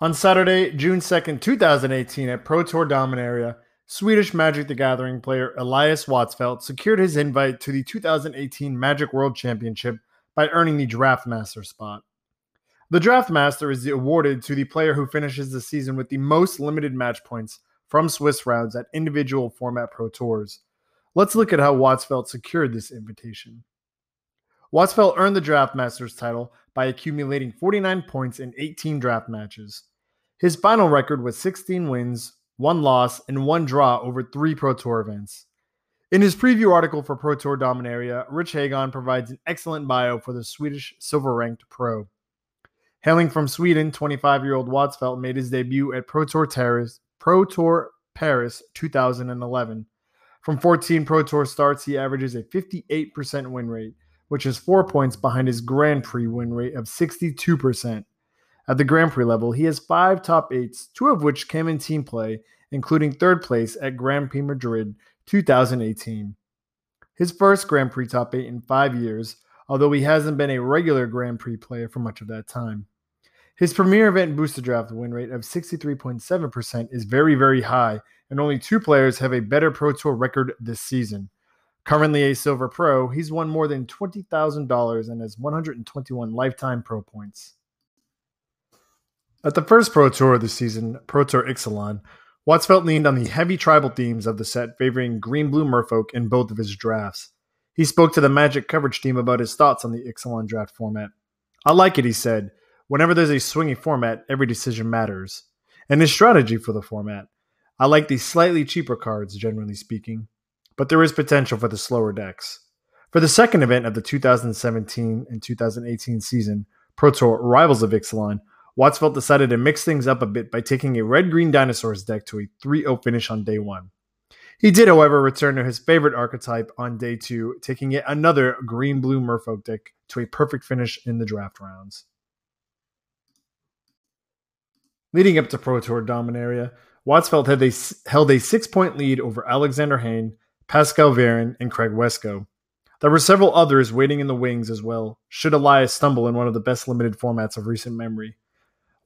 On Saturday, June 2nd, 2018, at Pro Tour Dominaria, Swedish Magic the Gathering player Elias Watsfeldt secured his invite to the 2018 Magic World Championship by earning the Draft Master spot. The Draft Master is awarded to the player who finishes the season with the most limited match points from Swiss rounds at individual format pro tours. Let's look at how Watsfeldt secured this invitation. Watsfeldt earned the Draft Masters title by accumulating 49 points in 18 draft matches. His final record was 16 wins, one loss, and one draw over three Pro Tour events. In his preview article for Pro Tour Dominaria, Rich Hagon provides an excellent bio for the Swedish silver ranked pro. Hailing from Sweden, 25 year old Watsfeldt made his debut at Pro Tour, Paris, Pro Tour Paris 2011. From 14 Pro Tour starts, he averages a 58% win rate which is four points behind his Grand Prix win rate of 62%. At the Grand Prix level, he has five top eights, two of which came in team play, including third place at Grand Prix Madrid 2018. His first Grand Prix top eight in five years, although he hasn't been a regular Grand Prix player for much of that time. His premier event booster draft win rate of 63.7% is very, very high, and only two players have a better Pro Tour record this season. Currently a Silver Pro, he's won more than $20,000 and has 121 lifetime pro points. At the first Pro Tour of the season, Pro Tour Ixalan, Watsfeldt leaned on the heavy tribal themes of the set, favoring green blue merfolk in both of his drafts. He spoke to the Magic coverage team about his thoughts on the Ixalan draft format. I like it, he said. Whenever there's a swinging format, every decision matters. And his strategy for the format. I like the slightly cheaper cards, generally speaking but there is potential for the slower decks. For the second event of the 2017 and 2018 season, Pro Tour Rivals of Ixalan, Watsfeldt decided to mix things up a bit by taking a red green dinosaurs deck to a 3 0 finish on day one. He did, however, return to his favorite archetype on day two, taking yet another green blue merfolk deck to a perfect finish in the draft rounds. Leading up to Pro Tour Dominaria, Watsfeldt had a, held a six point lead over Alexander Hayne Pascal Vieren, and Craig Wescoe. There were several others waiting in the wings as well, should Elias stumble in one of the best limited formats of recent memory.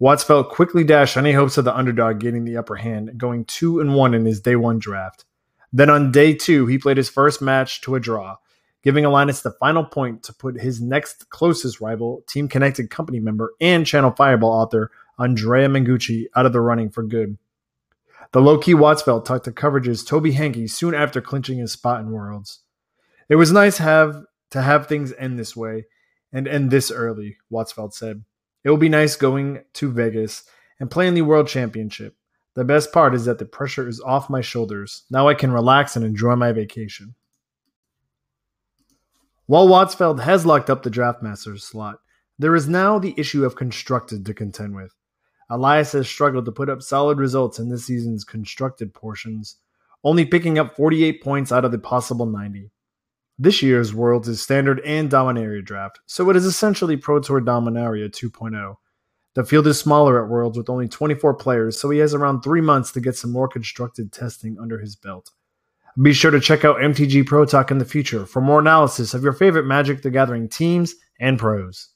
Watsfeldt quickly dashed any hopes of the underdog getting the upper hand, going 2 and 1 in his day 1 draft. Then on day 2, he played his first match to a draw, giving Elias the final point to put his next closest rival, Team Connected company member and Channel Fireball author Andrea Mengucci out of the running for good. The low key Watsfeldt talked to coverage's Tobi Henke soon after clinching his spot in Worlds. It was nice have to have things end this way and end this early, Watsfeldt said. It will be nice going to Vegas and playing the World Championship. The best part is that the pressure is off my shoulders. Now I can relax and enjoy my vacation. While Watsfeldt has locked up the Draft Masters slot, there is now the issue of constructed to contend with. Elias has struggled to put up solid results in this season's constructed portions, only picking up 48 points out of the possible 90. This year's Worlds is standard and Dominaria draft, so it is essentially Pro Tour Dominaria 2.0. The field is smaller at Worlds with only 24 players, so he has around three months to get some more constructed testing under his belt. Be sure to check out MTG Pro Talk in the future for more analysis of your favorite Magic the Gathering teams and pros.